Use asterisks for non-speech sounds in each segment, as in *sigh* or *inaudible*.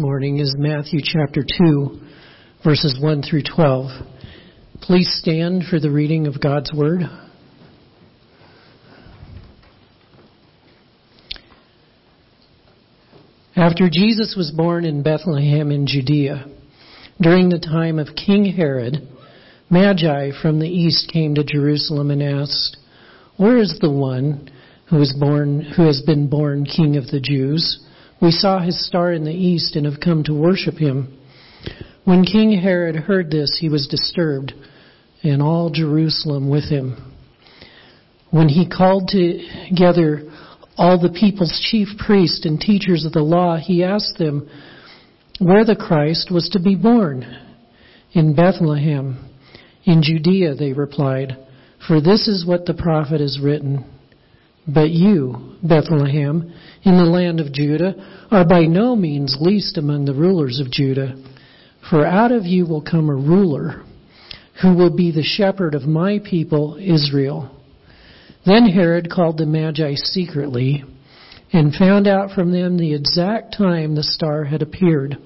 morning is Matthew chapter 2, verses 1 through 12. Please stand for the reading of God's Word. After Jesus was born in Bethlehem in Judea, during the time of King Herod, Magi from the east came to Jerusalem and asked, Where is the one who was born, who has been born King of the Jews? We saw his star in the east and have come to worship him. When King Herod heard this, he was disturbed, and all Jerusalem with him. When he called together all the people's chief priests and teachers of the law, he asked them where the Christ was to be born. In Bethlehem, in Judea, they replied, for this is what the prophet has written. But you, Bethlehem, in the land of Judah, are by no means least among the rulers of Judah. For out of you will come a ruler who will be the shepherd of my people, Israel. Then Herod called the Magi secretly and found out from them the exact time the star had appeared.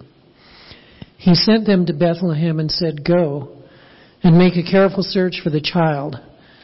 He sent them to Bethlehem and said, Go and make a careful search for the child.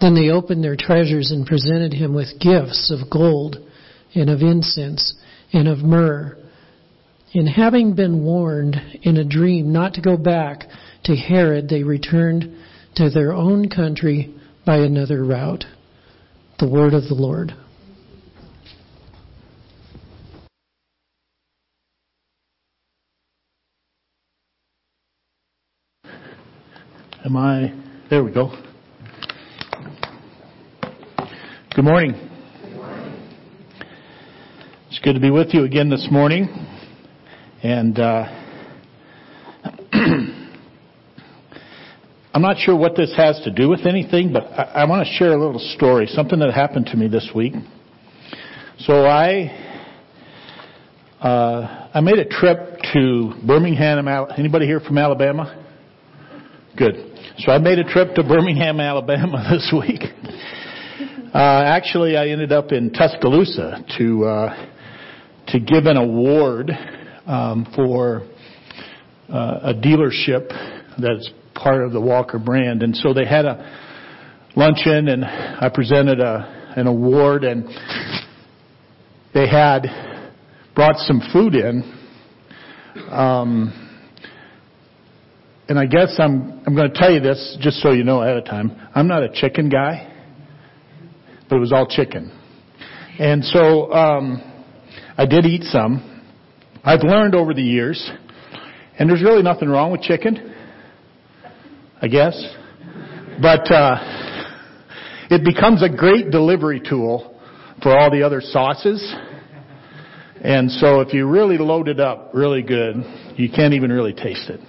Then they opened their treasures and presented him with gifts of gold and of incense and of myrrh. And having been warned in a dream not to go back to Herod, they returned to their own country by another route. The word of the Lord. Am I? There we go. Good morning. It's good to be with you again this morning. And uh, *clears throat* I'm not sure what this has to do with anything, but I, I want to share a little story, something that happened to me this week. So I uh, I made a trip to Birmingham. Anybody here from Alabama? Good. So I made a trip to Birmingham, Alabama *laughs* this week. Uh, actually, I ended up in Tuscaloosa to uh, to give an award um, for uh, a dealership that's part of the Walker brand, and so they had a luncheon, and I presented a an award, and they had brought some food in. Um, and I guess I'm I'm going to tell you this just so you know ahead of time. I'm not a chicken guy, but it was all chicken, and so um, I did eat some. I've learned over the years, and there's really nothing wrong with chicken, I guess, but uh, it becomes a great delivery tool for all the other sauces. And so if you really load it up really good, you can't even really taste it.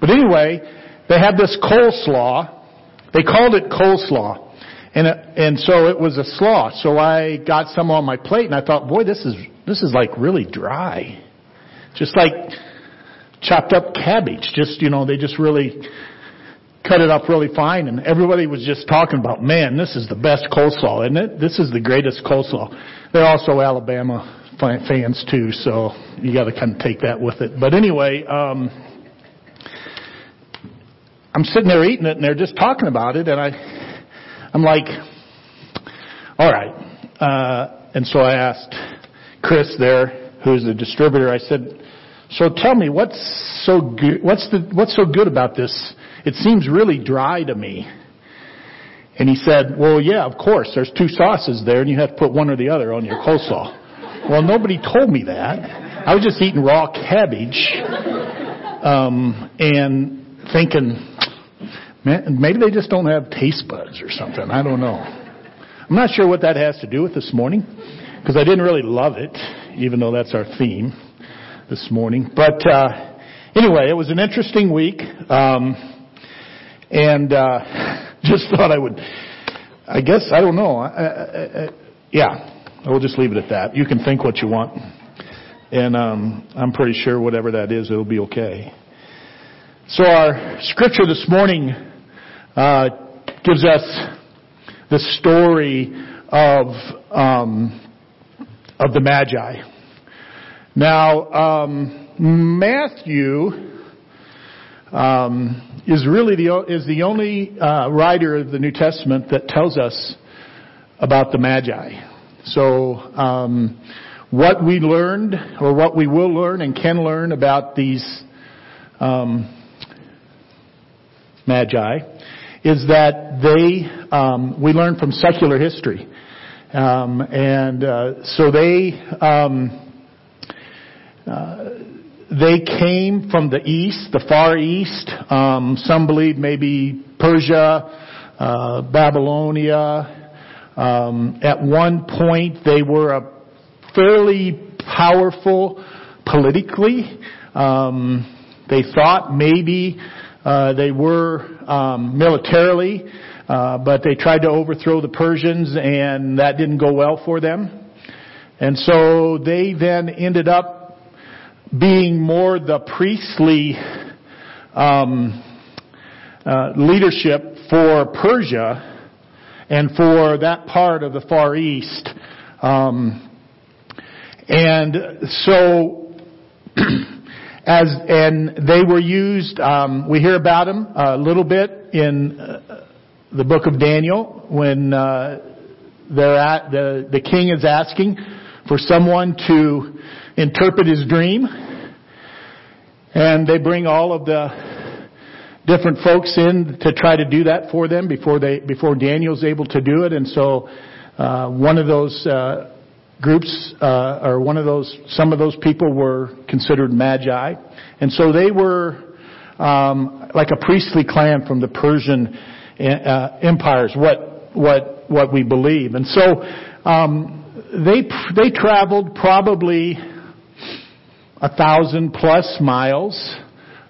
But anyway, they had this coleslaw. They called it coleslaw. And, and so it was a slaw. So I got some on my plate and I thought, boy, this is, this is like really dry. Just like chopped up cabbage. Just, you know, they just really cut it up really fine and everybody was just talking about, man, this is the best coleslaw, isn't it? This is the greatest coleslaw. They're also Alabama fans too, so you gotta kind of take that with it. But anyway, um, I'm sitting there eating it and they're just talking about it and I, I'm like, all right. Uh, and so I asked Chris there, who's the distributor, I said, so tell me what's so good, what's the, what's so good about this? It seems really dry to me. And he said, well yeah, of course, there's two sauces there and you have to put one or the other on your coleslaw. *laughs* well, nobody told me that. I was just eating raw cabbage, um, and thinking, Maybe they just don't have taste buds or something. I don't know. I'm not sure what that has to do with this morning because I didn't really love it, even though that's our theme. this morning. But uh, anyway, it was an interesting week, um, and uh, *laughs* just thought I would. I guess I don't know. I, I, I, yeah, I will just leave it at that. You can think what you want, and um, I'm pretty sure whatever that is, it'll be okay. So our scripture this morning uh, gives us the story of um, of the Magi. Now, um, Matthew um, is really the is the only uh, writer of the New Testament that tells us about the Magi. So, um, what we learned, or what we will learn and can learn about these um, Magi, is that they um, we learn from secular history, um, and uh, so they um, uh, they came from the east, the far east. Um, some believe maybe Persia, uh, Babylonia. Um, at one point, they were a fairly powerful politically. Um, they thought maybe uh, they were um, militarily, uh, but they tried to overthrow the Persians, and that didn't go well for them. And so they then ended up being more the priestly um, uh, leadership for Persia and for that part of the Far East. Um, and so, *clears throat* as and they were used. Um, we hear about them a little bit in uh, the book of Daniel when uh, at the the king is asking for someone to interpret his dream. And they bring all of the different folks in to try to do that for them before they before Daniel's able to do it. And so uh, one of those uh, groups uh, or one of those some of those people were considered magi, and so they were um, like a priestly clan from the Persian uh, empires. What what what we believe, and so um, they they traveled probably a thousand plus miles,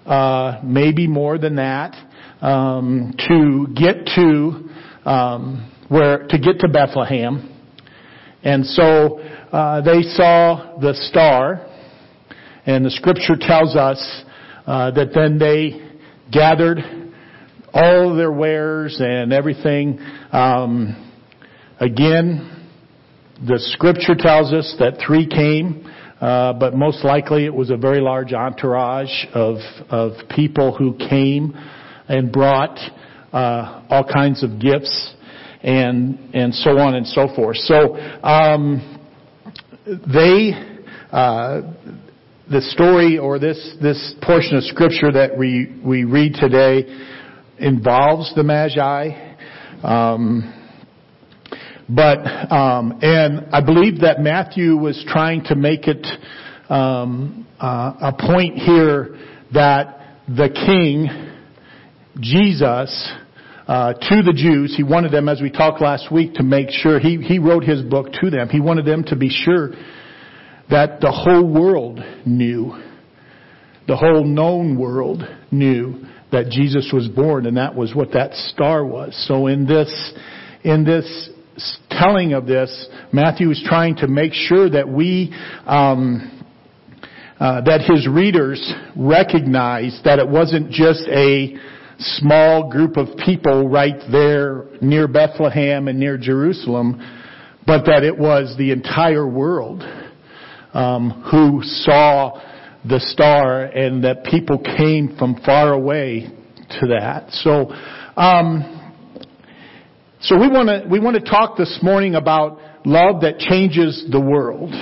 uh, maybe more than that, um, to get to um, where to get to Bethlehem. And so uh, they saw the star, and the scripture tells us uh, that then they gathered all their wares and everything. Um, again, the scripture tells us that three came uh, but most likely it was a very large entourage of of people who came and brought uh, all kinds of gifts and and so on and so forth. So um, they uh, the story or this this portion of scripture that we we read today involves the magi. Um, but um, and I believe that Matthew was trying to make it um, uh, a point here that the King Jesus uh, to the Jews, he wanted them, as we talked last week, to make sure he he wrote his book to them. He wanted them to be sure that the whole world knew, the whole known world knew that Jesus was born, and that was what that star was. So in this in this telling of this, Matthew is trying to make sure that we, um, uh, that his readers recognize that it wasn't just a small group of people right there near Bethlehem and near Jerusalem, but that it was the entire world um, who saw the star and that people came from far away to that. So, um, so we want to we want to talk this morning about love that changes the world.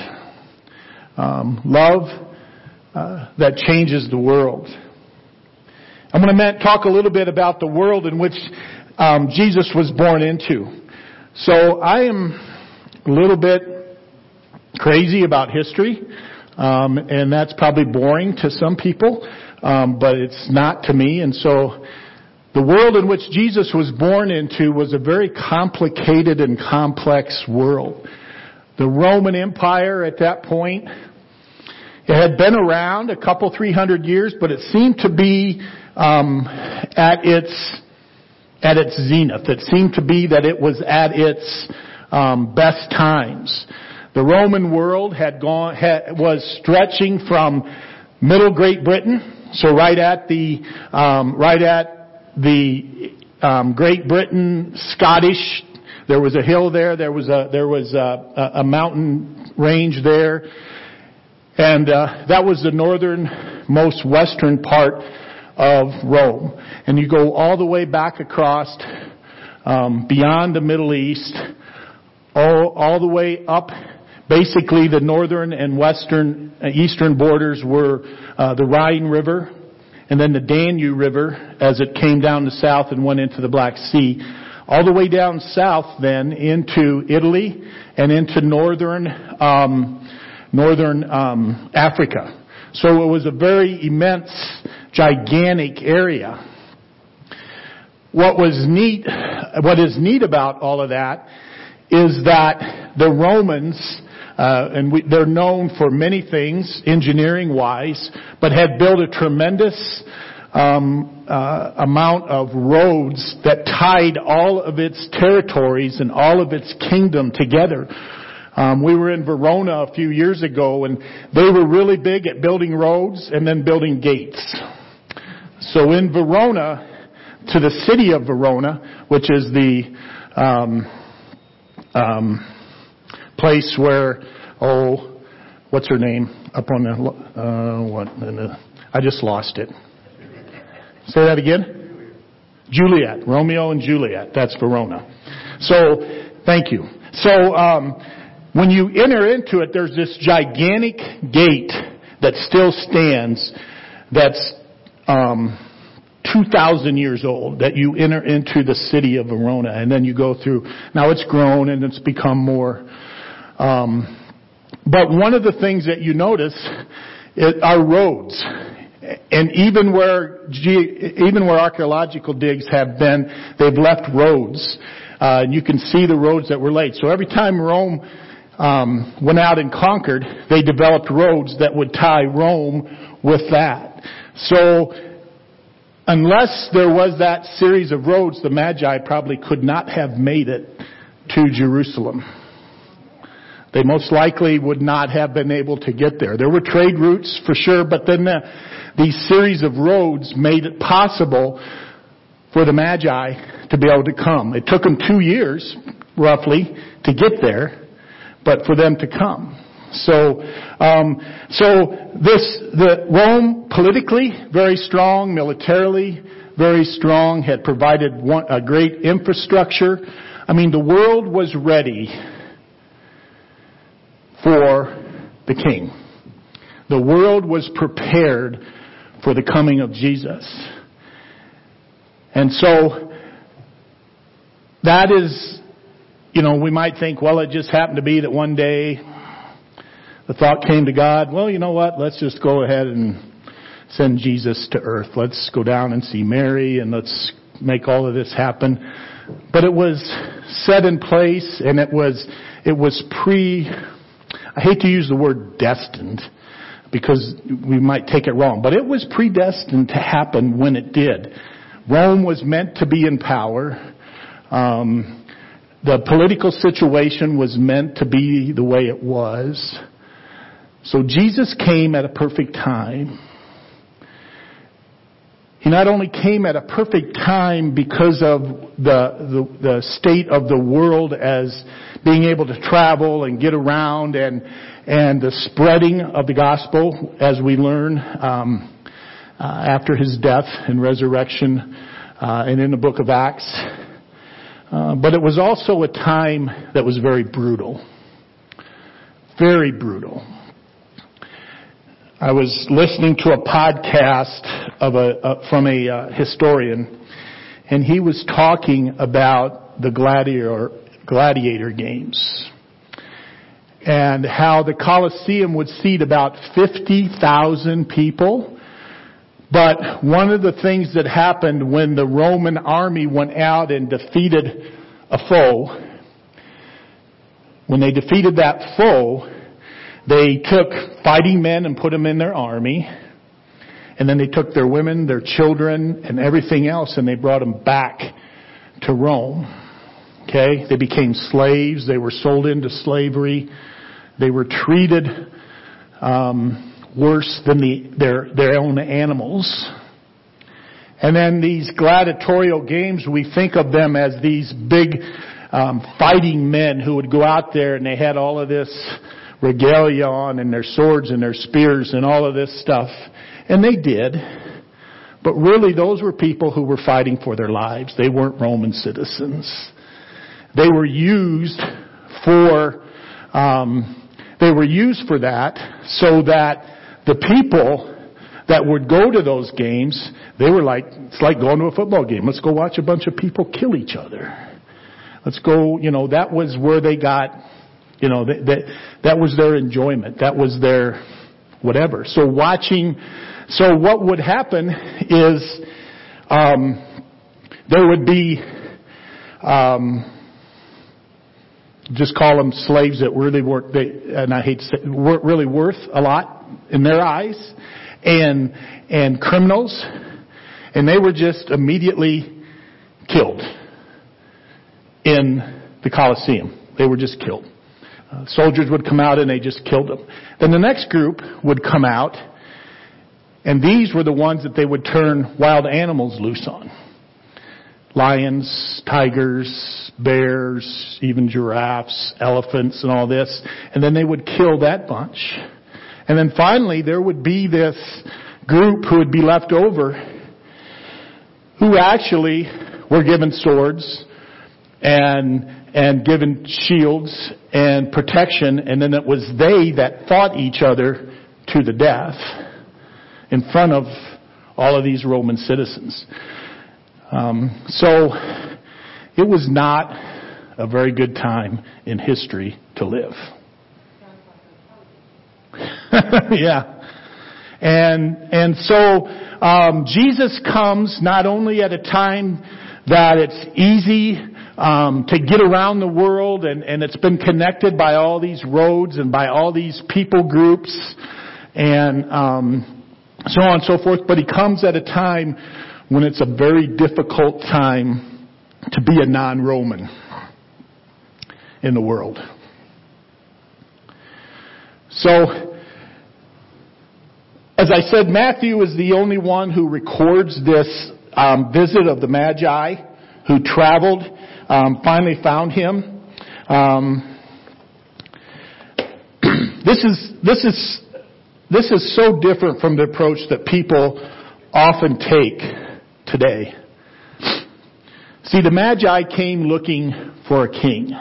Um, love uh, that changes the world. I'm going to talk a little bit about the world in which um, Jesus was born into. So I am a little bit crazy about history, um, and that's probably boring to some people, um, but it's not to me. And so the world in which Jesus was born into was a very complicated and complex world. The Roman Empire at that point, It had been around a couple, three hundred years, but it seemed to be um, at its at its zenith. It seemed to be that it was at its um, best times. The Roman world had gone had, was stretching from Middle Great Britain, so right at the um, right at the um, Great Britain Scottish. There was a hill there. There was a there was a, a mountain range there, and uh, that was the northernmost western part of Rome. And you go all the way back across um, beyond the Middle East, all, all the way up. Basically, the northern and western, uh, eastern borders were uh, the Rhine River, and then the Danube River as it came down the south and went into the Black Sea. All the way down south, then into Italy and into northern um, northern um, Africa. So it was a very immense gigantic area. What was neat, what is neat about all of that is that the Romans, uh, and we, they're known for many things, engineering wise, but had built a tremendous um, uh, amount of roads that tied all of its territories and all of its kingdom together. Um, we were in Verona a few years ago, and they were really big at building roads and then building gates. So in Verona, to the city of Verona, which is the um, um, place where, oh, what's her name up on the uh, what? I just lost it. Say that again. Juliet, Romeo and Juliet. That's Verona. So, thank you. So, um, when you enter into it, there's this gigantic gate that still stands. That's um, 2,000 years old that you enter into the city of Verona and then you go through. Now it's grown and it's become more. Um, but one of the things that you notice are roads. And even where, even where archaeological digs have been, they've left roads. Uh, and you can see the roads that were laid. So every time Rome um, went out and conquered, they developed roads that would tie Rome with that. So unless there was that series of roads, the Magi probably could not have made it to Jerusalem. They most likely would not have been able to get there. There were trade routes for sure, but then the, these series of roads made it possible for the Magi to be able to come. It took them two years, roughly, to get there, but for them to come. So, um, so this the Rome politically very strong, militarily very strong, had provided one, a great infrastructure. I mean, the world was ready for the King. The world was prepared for the coming of Jesus. And so, that is, you know, we might think, well, it just happened to be that one day the thought came to God, well, you know what? Let's just go ahead and send Jesus to earth. Let's go down and see Mary and let's make all of this happen. But it was set in place and it was, it was pre, I hate to use the word destined because we might take it wrong, but it was predestined to happen when it did. Rome was meant to be in power. Um, the political situation was meant to be the way it was. So Jesus came at a perfect time. He not only came at a perfect time because of the, the, the, state of the world as being able to travel and get around and, and the spreading of the gospel as we learn um, uh, after his death and resurrection uh, and in the book of Acts. Uh, but it was also a time that was very brutal. Very brutal. I was listening to a podcast of a, uh, from a uh, historian, and he was talking about the gladiator gladiator games and how the Colosseum would seat about 50,000 people. But one of the things that happened when the Roman army went out and defeated a foe, when they defeated that foe, they took fighting men and put them in their army. And then they took their women, their children, and everything else and they brought them back to Rome. Okay? They became slaves. They were sold into slavery. They were treated um, worse than the, their, their own animals. And then these gladiatorial games, we think of them as these big um, fighting men who would go out there and they had all of this regalia on and their swords and their spears and all of this stuff. And they did. But really those were people who were fighting for their lives. They weren't Roman citizens. They were used for, um, they were used for that so that the people that would go to those games, they were like, it's like going to a football game. Let's go watch a bunch of people kill each other. Let's go, you know, that was where they got, you know, that, that, that was their enjoyment. That was their whatever. So watching, so what would happen is, um, there would be, um, just call them slaves that really weren't, they, and I hate to say, weren't really worth a lot in their eyes, and and criminals, and they were just immediately killed in the Colosseum. They were just killed. Uh, soldiers would come out and they just killed them. Then the next group would come out, and these were the ones that they would turn wild animals loose on. Lions, tigers, bears, even giraffes, elephants, and all this. And then they would kill that bunch. And then finally, there would be this group who would be left over who actually were given swords and and given shields and protection and then it was they that fought each other to the death in front of all of these Roman citizens. Um, so it was not a very good time in history to live. *laughs* yeah. And, and so, um, Jesus comes not only at a time that it's easy um, to get around the world and, and it's been connected by all these roads and by all these people groups and um, so on and so forth, but he comes at a time when it's a very difficult time to be a non-Roman in the world. So, as I said, Matthew is the only one who records this um, visit of the Magi who traveled, um, finally found him. Um, *clears throat* this is this is this is so different from the approach that people often take today. See, the Magi came looking for a king.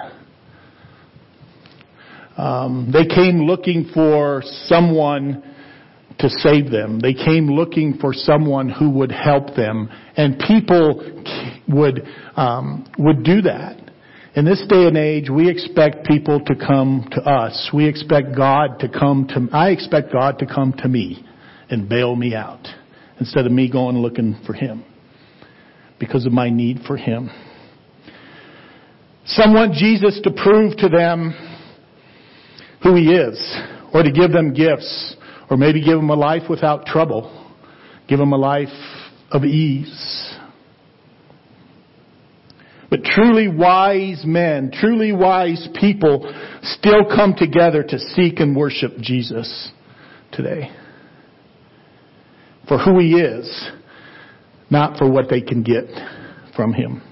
Um, they came looking for someone to save them. They came looking for someone who would help them, and people would um, would do that. In this day and age, we expect people to come to us. We expect God to come to. I expect God to come to me and bail me out instead of me going looking for Him because of my need for Him. Some want Jesus to prove to them who He is, or to give them gifts, or maybe give them a life without trouble, give them a life of ease. But truly wise men, truly wise people still come together to seek and worship Jesus today. For who He is, not for what they can get from Him.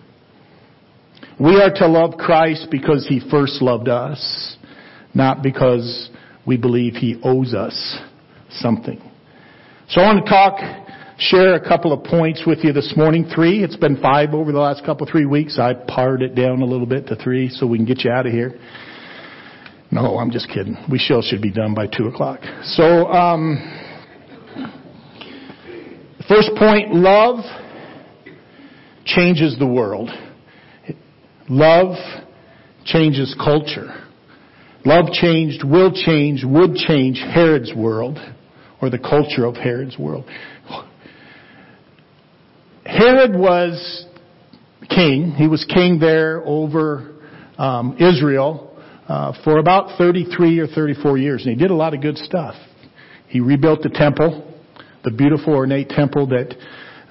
We are to love Christ because He first loved us, not because we believe He owes us something. So I want to talk, share a couple of points with you this morning. Three. It's been five over the last couple, three weeks. I pared it down a little bit to three so we can get you out of here. No, I'm just kidding. We still should be done by two o'clock. So, um, First point, love changes the world. Love changes culture. Love changed, will change, would change Herod's world, or the culture of Herod's world. Herod was king. He was king there over um, Israel uh, for about 33 or 34 years, and he did a lot of good stuff. He rebuilt the temple, the beautiful ornate temple that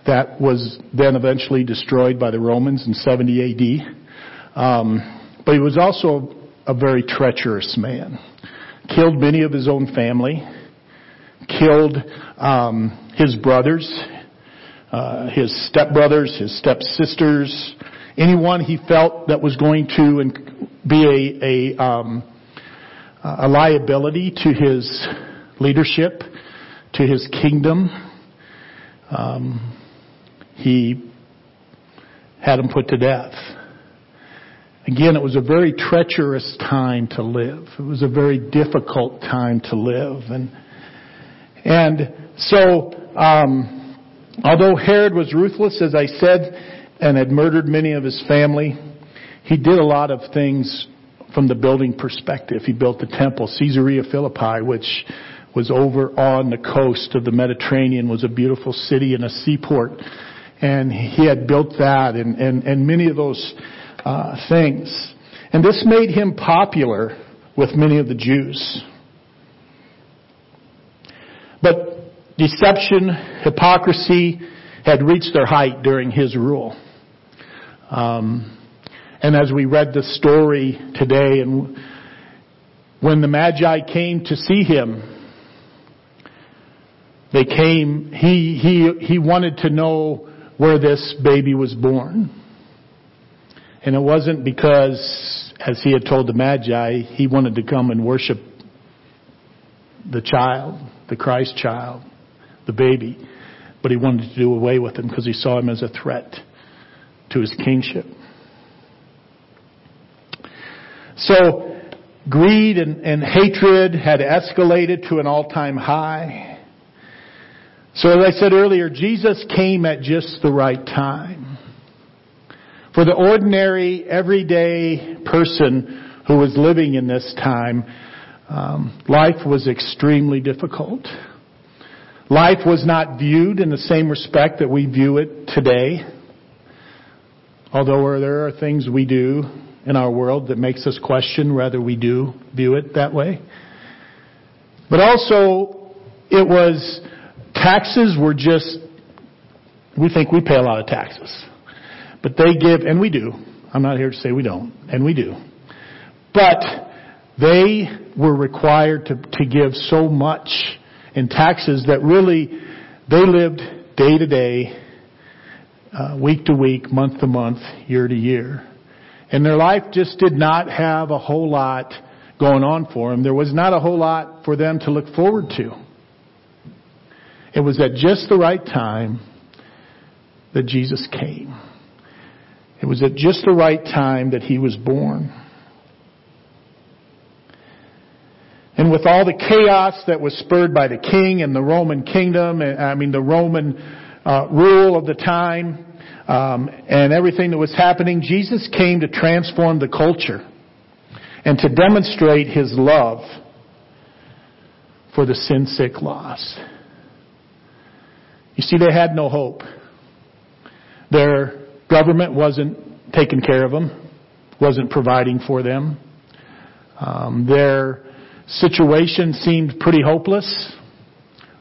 that was then eventually destroyed by the Romans in 70 AD. Um, but he was also a very treacherous man. Killed many of his own family. Killed um, his brothers, uh, his stepbrothers, his stepsisters, anyone he felt that was going to be a, a, um, a liability to his leadership, to his kingdom. Um, he had him put to death. Again, it was a very treacherous time to live. It was a very difficult time to live. And, and so, um, although Herod was ruthless, as I said, and had murdered many of his family, he did a lot of things from the building perspective. He built the temple, Caesarea Philippi, which was over on the coast of the Mediterranean, was a beautiful city and a seaport. And he had built that and, and, and many of those uh, things. And this made him popular with many of the Jews. But deception, hypocrisy had reached their height during his rule. Um, and as we read the story today, and when the Magi came to see him, they came, he, he, he wanted to know where this baby was born. And it wasn't because, as he had told the Magi, he wanted to come and worship the child, the Christ child, the baby. But he wanted to do away with him because he saw him as a threat to his kingship. So, greed and, and hatred had escalated to an all-time high. So as I said earlier, Jesus came at just the right time. For the ordinary, everyday person who was living in this time, um, life was extremely difficult. Life was not viewed in the same respect that we view it today. Although there are things we do in our world that makes us question whether we do view it that way. But also, it was, taxes were just, we think we pay a lot of taxes. But they give, and we do. I'm not here to say we don't, and we do. But they were required to, to give so much in taxes that really they lived day to day, uh, week to week, month to month, year to year. And their life just did not have a whole lot going on for them. There was not a whole lot for them to look forward to. It was at just the right time that Jesus came. It was at just the right time that he was born. And with all the chaos that was spurred by the king and the Roman kingdom, I mean the Roman uh, rule of the time, um, and everything that was happening, Jesus came to transform the culture and to demonstrate his love for the sin sick lost. You see, they had no hope. Their Government wasn't taking care of them, wasn't providing for them. Um, their situation seemed pretty hopeless.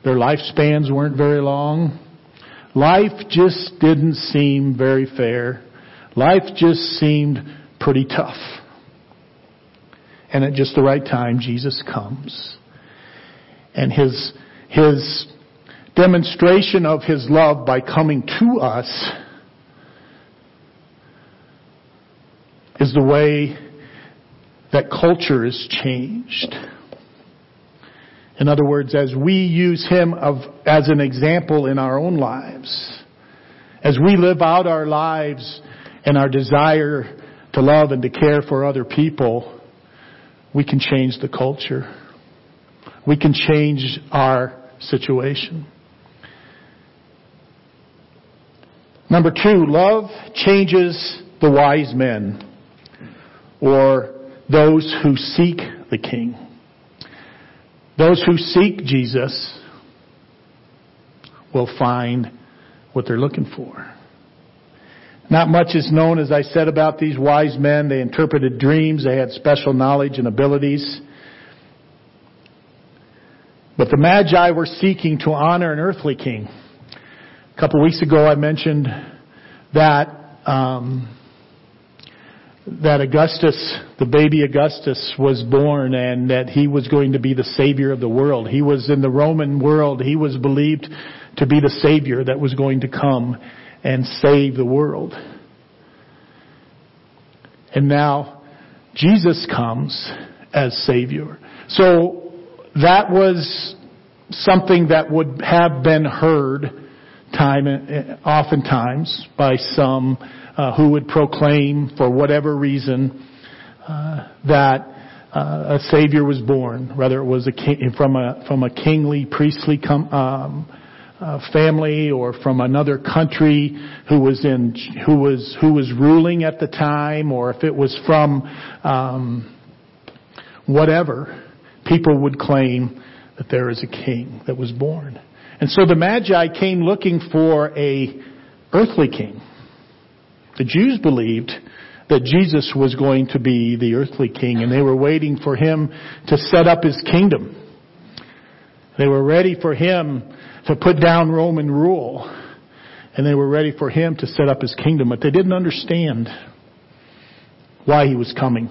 Their lifespans weren't very long. Life just didn't seem very fair. Life just seemed pretty tough. And at just the right time, Jesus comes. And his, his demonstration of his love by coming to us is the way that culture is changed. In other words, as we use Him of, as an example in our own lives, as we live out our lives and our desire to love and to care for other people, we can change the culture. We can change our situation. Number two, love changes the wise men or those who seek the King. Those who seek Jesus will find what they're looking for. Not much is known, as I said, about these wise men. They interpreted dreams. They had special knowledge and abilities. But the Magi were seeking to honor an earthly king. A couple of weeks ago I mentioned that um, that Augustus, the baby Augustus, was born and that he was going to be the savior of the world. He was in the Roman world. He was believed to be the savior that was going to come and save the world. And now Jesus comes as savior. So that was something that would have been heard time, oftentimes by some uh, who would proclaim, for whatever reason, uh, that uh, a Savior was born, whether it was a king, from a from a kingly, priestly com, um, uh, family or from another country who was in who was who was ruling at the time, or if it was from um, whatever, people would claim that there is a king that was born. And so the Magi came looking for a earthly king. The Jews believed that Jesus was going to be the earthly king and they were waiting for him to set up his kingdom. They were ready for him to put down Roman rule and they were ready for him to set up his kingdom, but they didn't understand why he was coming.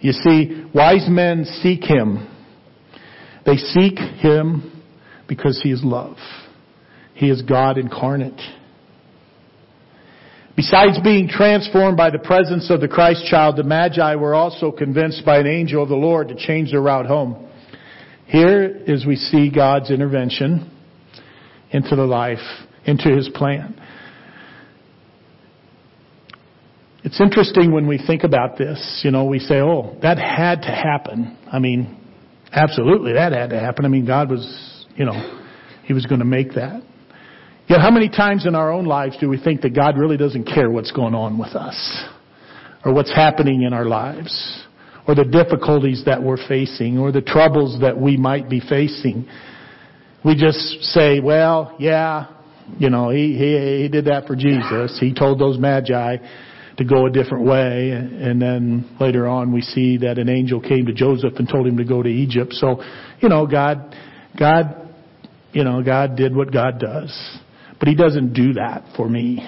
You see, wise men seek him. They seek him because he is love. He is God incarnate. Besides being transformed by the presence of the Christ child, the Magi were also convinced by an angel of the Lord to change their route home. Here is we see God's intervention into the life, into His plan. It's interesting when we think about this, you know, we say, oh, that had to happen. I mean, absolutely that had to happen. I mean, God was, you know, He was going to make that. Yet how many times in our own lives do we think that God really doesn't care what's going on with us? Or what's happening in our lives? Or the difficulties that we're facing? Or the troubles that we might be facing? We just say, well, yeah, you know, he, he, he did that for Jesus. He told those magi to go a different way. And then later on we see that an angel came to Joseph and told him to go to Egypt. So, you know, God, God, you know, God did what God does. But He doesn't do that for me.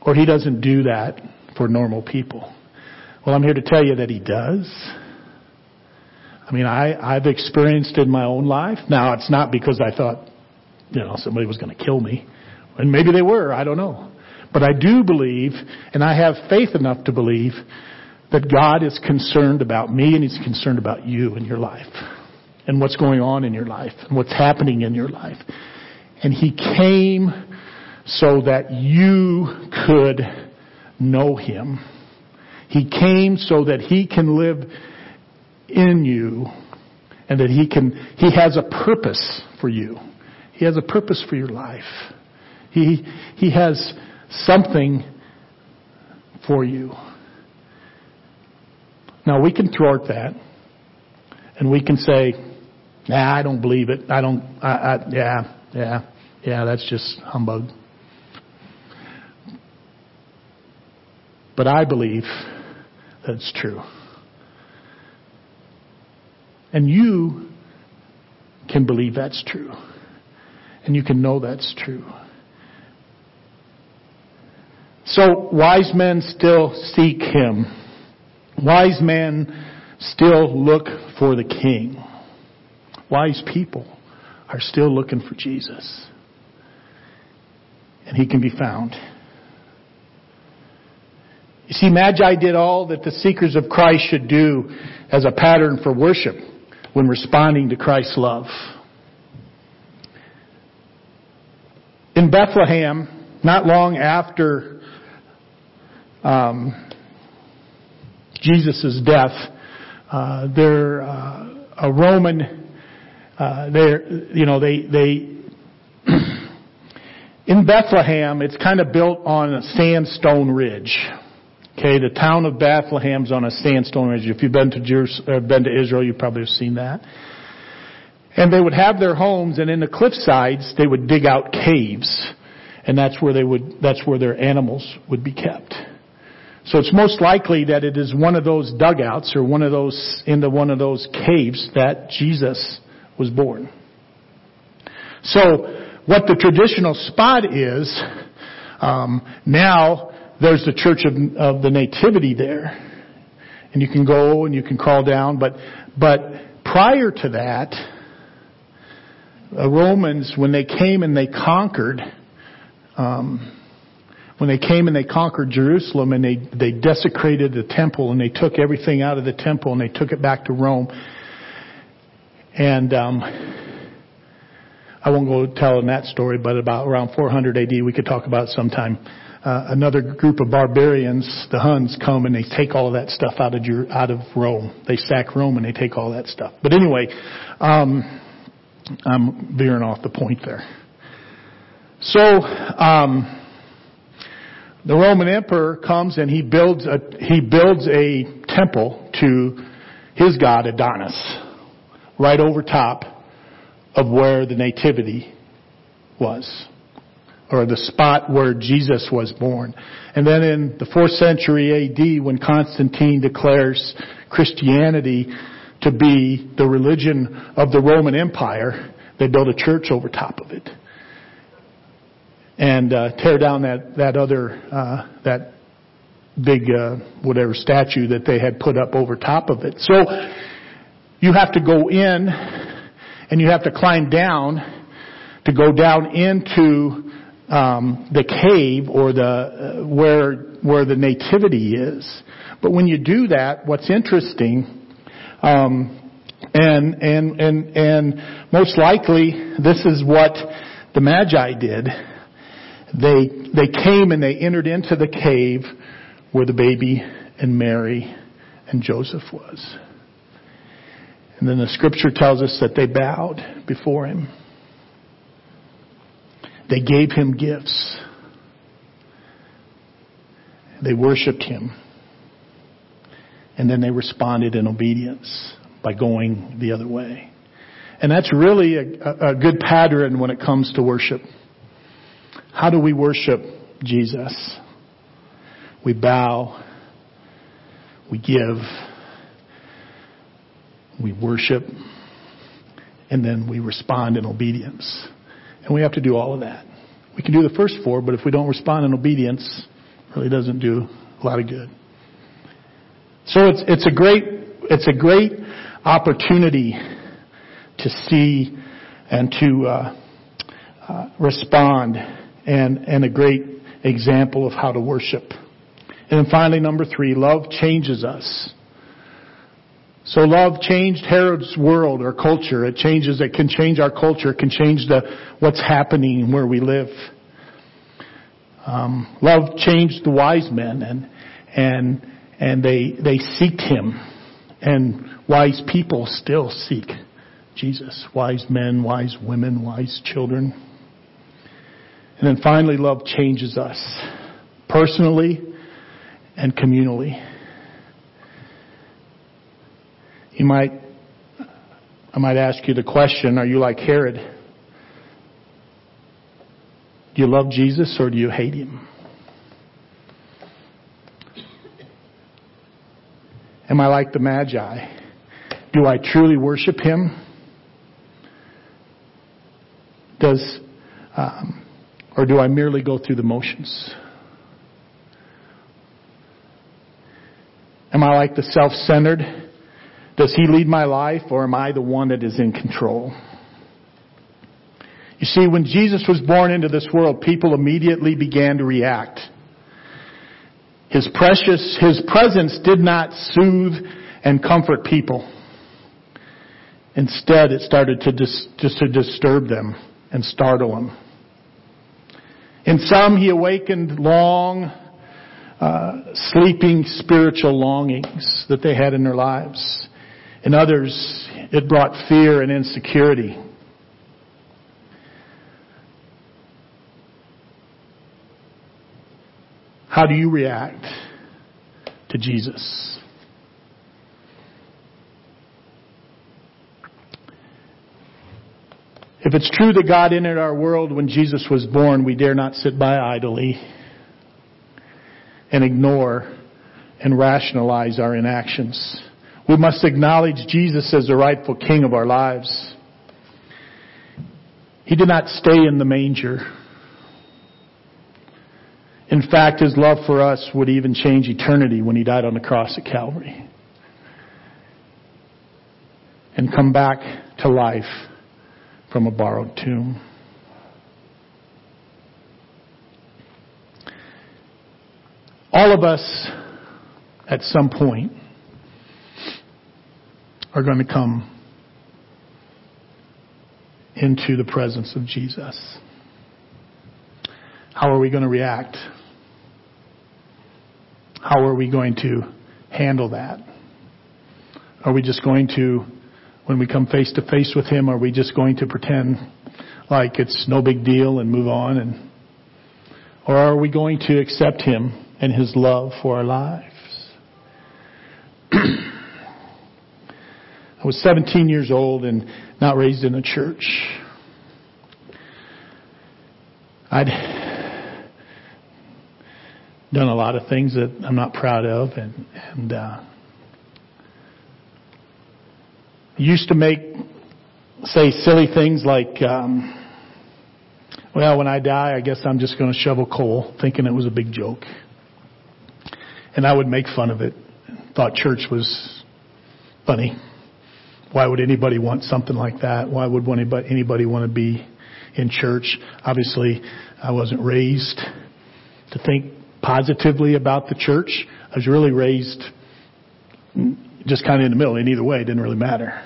Or He doesn't do that for normal people. Well, I'm here to tell you that He does. I mean, I, I've experienced in my own life. Now, it's not because I thought, you know, somebody was going to kill me. And maybe they were, I don't know. But I do believe, and I have faith enough to believe, that God is concerned about me and He's concerned about you and your life. And what's going on in your life and what's happening in your life. And He came so that you could know Him. He came so that He can live in you and that He can, He has a purpose for you. He has a purpose for your life. He, He has something for you. Now we can thwart that and we can say, nah, I don't believe it. I don't, I, I, yeah, yeah, yeah, that's just humbug. But I believe that's true. And you can believe that's true. And you can know that's true. So wise men still seek him. Wise men still look for the king. Wise people are still looking for Jesus. And he can be found. You see, Magi did all that the seekers of Christ should do as a pattern for worship when responding to Christ's love. In Bethlehem, not long after um, Jesus' death, uh, there uh, a Roman uh, they you know, they, they, *clears throat* in Bethlehem, it's kind of built on a sandstone ridge. Okay, the town of Bethlehem's on a sandstone ridge. If you've been to Jerusalem, uh, been to Israel, you probably have seen that. And they would have their homes, and in the cliff sides, they would dig out caves. and that's where they would, that's where their animals would be kept. So it's most likely that it is one of those dugouts or one of those, into one of those caves that Jesus was born. So what the traditional spot is, um, now there's the Church of, of the Nativity there. And you can go and you can crawl down, but, but prior to that, the Romans, when they came and they conquered, um, when they came and they conquered Jerusalem and they, they desecrated the temple and they took everything out of the temple and they took it back to Rome. And um, I won't go telling that story, but about around 400 AD, we could talk about sometime. Uh, another group of barbarians, the Huns, come and they take all of that stuff out of out of Rome. They sack Rome and they take all that stuff. But anyway, um, I'm veering off the point there. So, um, the Roman emperor comes and he builds a, he builds a temple to his god Adonis right over top of where the nativity was or the spot where Jesus was born. And then in the 4th century AD when Constantine declares Christianity to be the religion of the Roman Empire, they build a church over top of it. And uh, tear down that, that other, uh, that big, uh, whatever statue that they had put up over top of it. So, you have to go in and you have to climb down to go down into um, the cave or the uh, where where the nativity is. But when you do that, what's interesting, um, and and and and most likely this is what the Magi did. They they came and they entered into the cave where the baby and Mary and Joseph was. And then the scripture tells us that they bowed before him. They gave him gifts. They worshiped him. And then they responded in obedience by going the other way. And that's really a, a, good pattern when it comes to worship. How do we worship Jesus? We bow. We give. We worship. And then we respond in obedience. And we have to do all of that. We can do the first four, but if we don't respond in obedience, it really doesn't do a lot of good. So it's, it's a great, it's a great opportunity to see and to uh, uh, respond and, and a great example of how to worship. And then finally, number three, love changes us. So love changed Herod's world or culture. It changes, it can change our culture. It can change the, what's happening where we live. Um, love changed the wise men and, and, and they, they seeked him. And wise people still seek Jesus. Wise men, wise women, wise children. And then finally, love changes us personally and communally. You might, I might ask you the question, are you like Herod? Do you love Jesus or do you hate him? Am I like the Magi? Do I truly worship him? Does, um, or do I merely go through the motions? Am I like the self-centered? Does he lead my life or am I the one that is in control? You see, when Jesus was born into this world, people immediately began to react. His precious, his presence did not soothe and comfort people. Instead, it started to dis, just to disturb them and startle them. In some, he awakened long, uh, sleeping spiritual longings that they had in their lives. In others, it brought fear and insecurity. How do you react to Jesus? If it's true that God entered our world when Jesus was born, we dare not sit by idly and ignore and rationalize our inactions. We must acknowledge Jesus as the rightful king of our lives. He did not stay in the manger. In fact, his love for us would even change eternity when he died on the cross at Calvary. And come back to life from a borrowed tomb. All of us, at some point, are going to come into the presence of Jesus. How are we going to react? How are we going to handle that? Are we just going to, when we come face to face with Him, are we just going to pretend like it's no big deal and move on and, or are we going to accept Him and His love for our lives? *clears throat* I was 17 years old and not raised in a church. I'd done a lot of things that I'm not proud of and, and, uh, used to make, say silly things like, um, well, when I die, I guess I'm just going to shovel coal, thinking it was a big joke. And I would make fun of it. Thought church was funny. Why would anybody want something like that? Why would anybody, anybody want to be in church? Obviously, I wasn't raised to think positively about the church. I was really raised just kind of in the middle. In either way, it didn't really matter.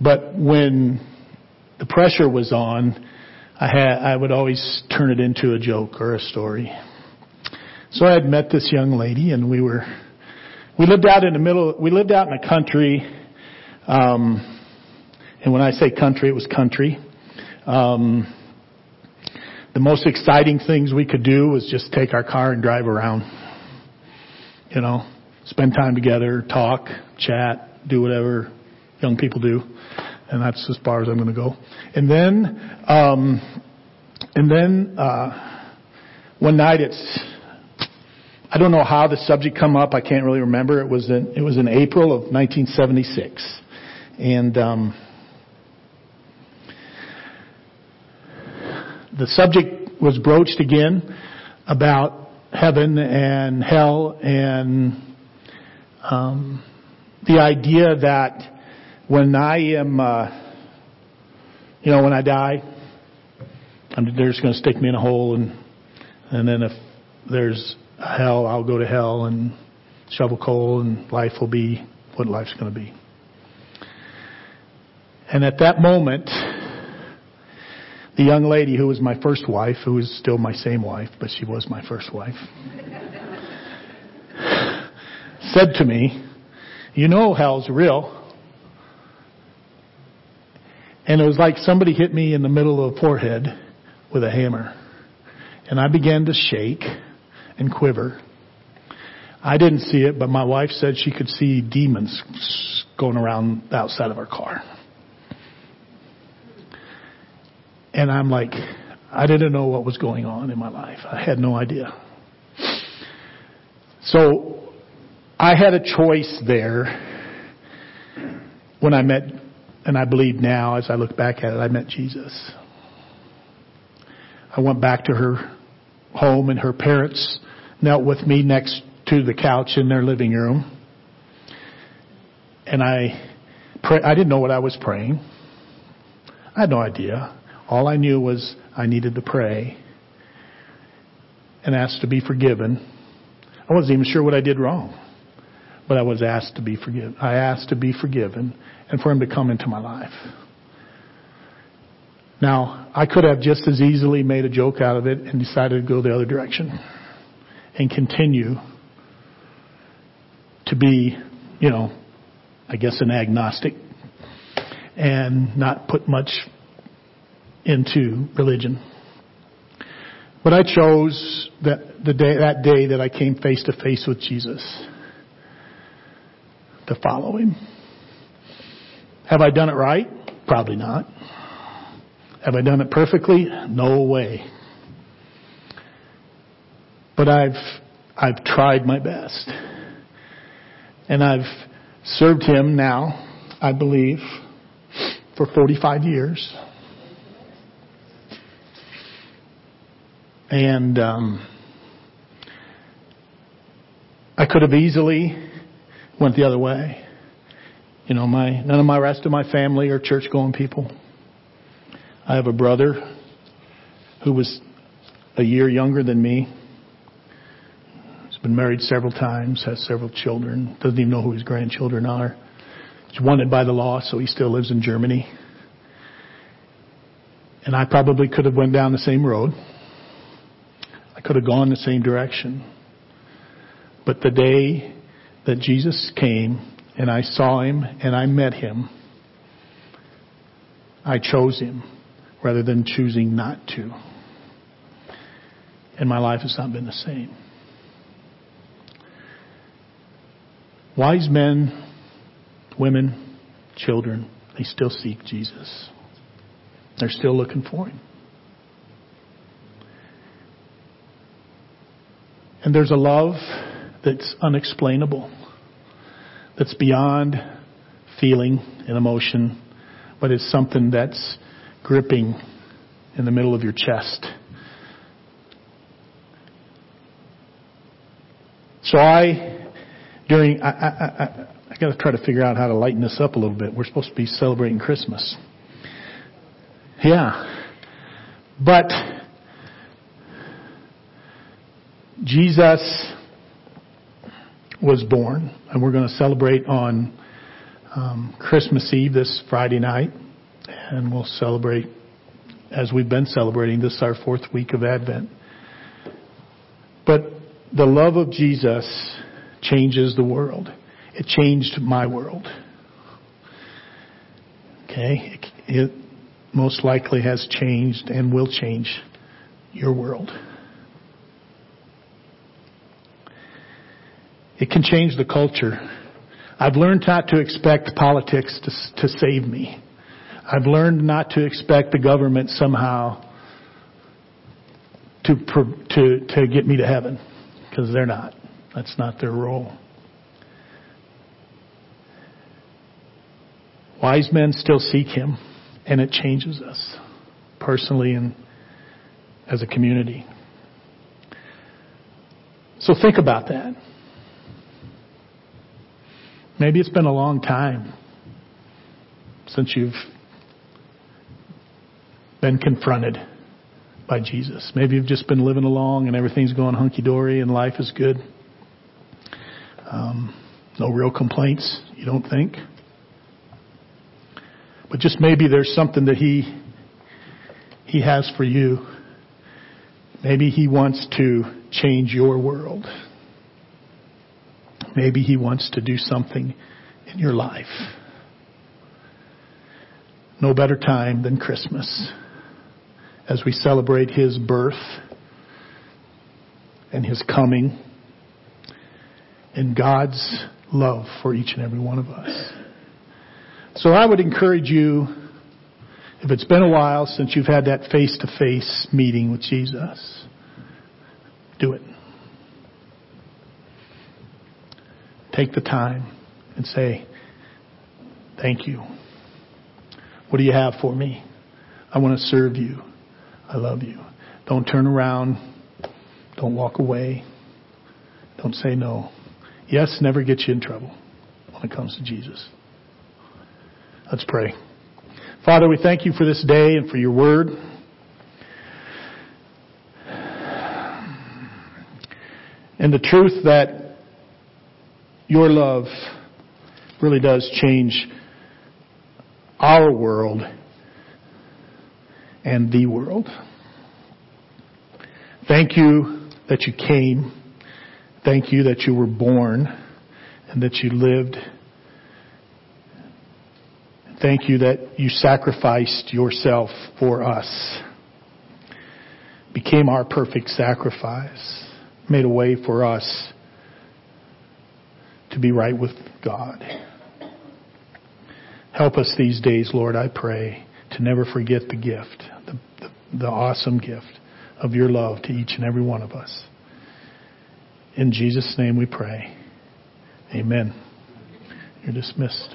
But when the pressure was on, I had, I would always turn it into a joke or a story. So I had met this young lady and we were, we lived out in the middle, we lived out in the country, um, and when I say country, it was country. Um, the most exciting things we could do was just take our car and drive around. You know, spend time together, talk, chat, do whatever young people do. And that's as far as I'm going to go. And then, um, and then, uh, one night it's, I don't know how the subject come up. I can't really remember. It was in, it was in April of 1976. And, um, the subject was broached again about heaven and hell and um, the idea that when I am, uh, you know, when I die, I'm, they're just going to stick me in a hole, and and then if there's hell, I'll go to hell and shovel coal, and life will be what life's going to be. And at that moment, the young lady who was my first wife, who is still my same wife, but she was my first wife, said to me, You know hell's real. And it was like somebody hit me in the middle of the forehead with a hammer. And I began to shake and quiver. I didn't see it, but my wife said she could see demons going around the outside of our car. And I'm like, I didn't know what was going on in my life. I had no idea. So I had a choice there when I met, and I believe now as I look back at it, I met Jesus. I went back to her home and her parents knelt with me next to the couch in their living room. And I, pray, I didn't know what I was praying. I had no idea. All I knew was I needed to pray and ask to be forgiven. I wasn't even sure what I did wrong, but I was asked to be forgiven. I asked to be forgiven and for him to come into my life. Now, I could have just as easily made a joke out of it and decided to go the other direction and continue to be, you know, I guess an agnostic and not put much into religion. But I chose that the day, that day that I came face to face with Jesus to follow him. Have I done it right? Probably not. Have I done it perfectly? No way. But I've, I've tried my best. And I've served him now, I believe, for 45 years. And um, I could have easily went the other way. You know, my none of my rest of my family are church going people. I have a brother who was a year younger than me. He's been married several times, has several children, doesn't even know who his grandchildren are. He's wanted by the law, so he still lives in Germany. And I probably could have went down the same road. I could have gone the same direction. But the day that Jesus came and I saw him and I met him, I chose him rather than choosing not to. And my life has not been the same. Wise men, women, children, they still seek Jesus. They're still looking for him. And there's a love that's unexplainable, that's beyond feeling and emotion, but it's something that's gripping in the middle of your chest. So I, during, I, I, I, I got to try to figure out how to lighten this up a little bit. We're supposed to be celebrating Christmas. Yeah. But Jesus was born, and we're going to celebrate on um, Christmas Eve this Friday night, and we'll celebrate as we've been celebrating. This is our fourth week of Advent. But the love of Jesus changes the world. It changed my world. Okay? It, it most likely has changed and will change your world. It can change the culture. I've learned not to expect politics to, to save me. I've learned not to expect the government somehow to, to, to get me to heaven because they're not. That's not their role. Wise men still seek him, and it changes us personally and as a community. So think about that. Maybe it's been a long time since you've been confronted by Jesus. Maybe you've just been living along and everything's going hunky dory and life is good. Um, no real complaints, you don't think? But just maybe there's something that He He has for you. Maybe He wants to change your world. Maybe He wants to do something in your life. No better time than Christmas as we celebrate His birth and His coming and God's love for each and every one of us. So I would encourage you, if it's been a while since you've had that face to face meeting with Jesus, do it. Take the time and say, Thank you. What do you have for me? I want to serve you. I love you. Don't turn around. Don't walk away. Don't say no. Yes never gets you in trouble when it comes to Jesus. Let's pray. Father, we thank you for this day and for your word. And the truth that your love really does change our world and the world. Thank you that you came. Thank you that you were born and that you lived. Thank you that you sacrificed yourself for us. Became our perfect sacrifice. Made a way for us to be right with God. Help us these days, Lord, I pray, to never forget the gift, the, the, the awesome gift of your love to each and every one of us. In Jesus' name we pray. Amen. You're dismissed.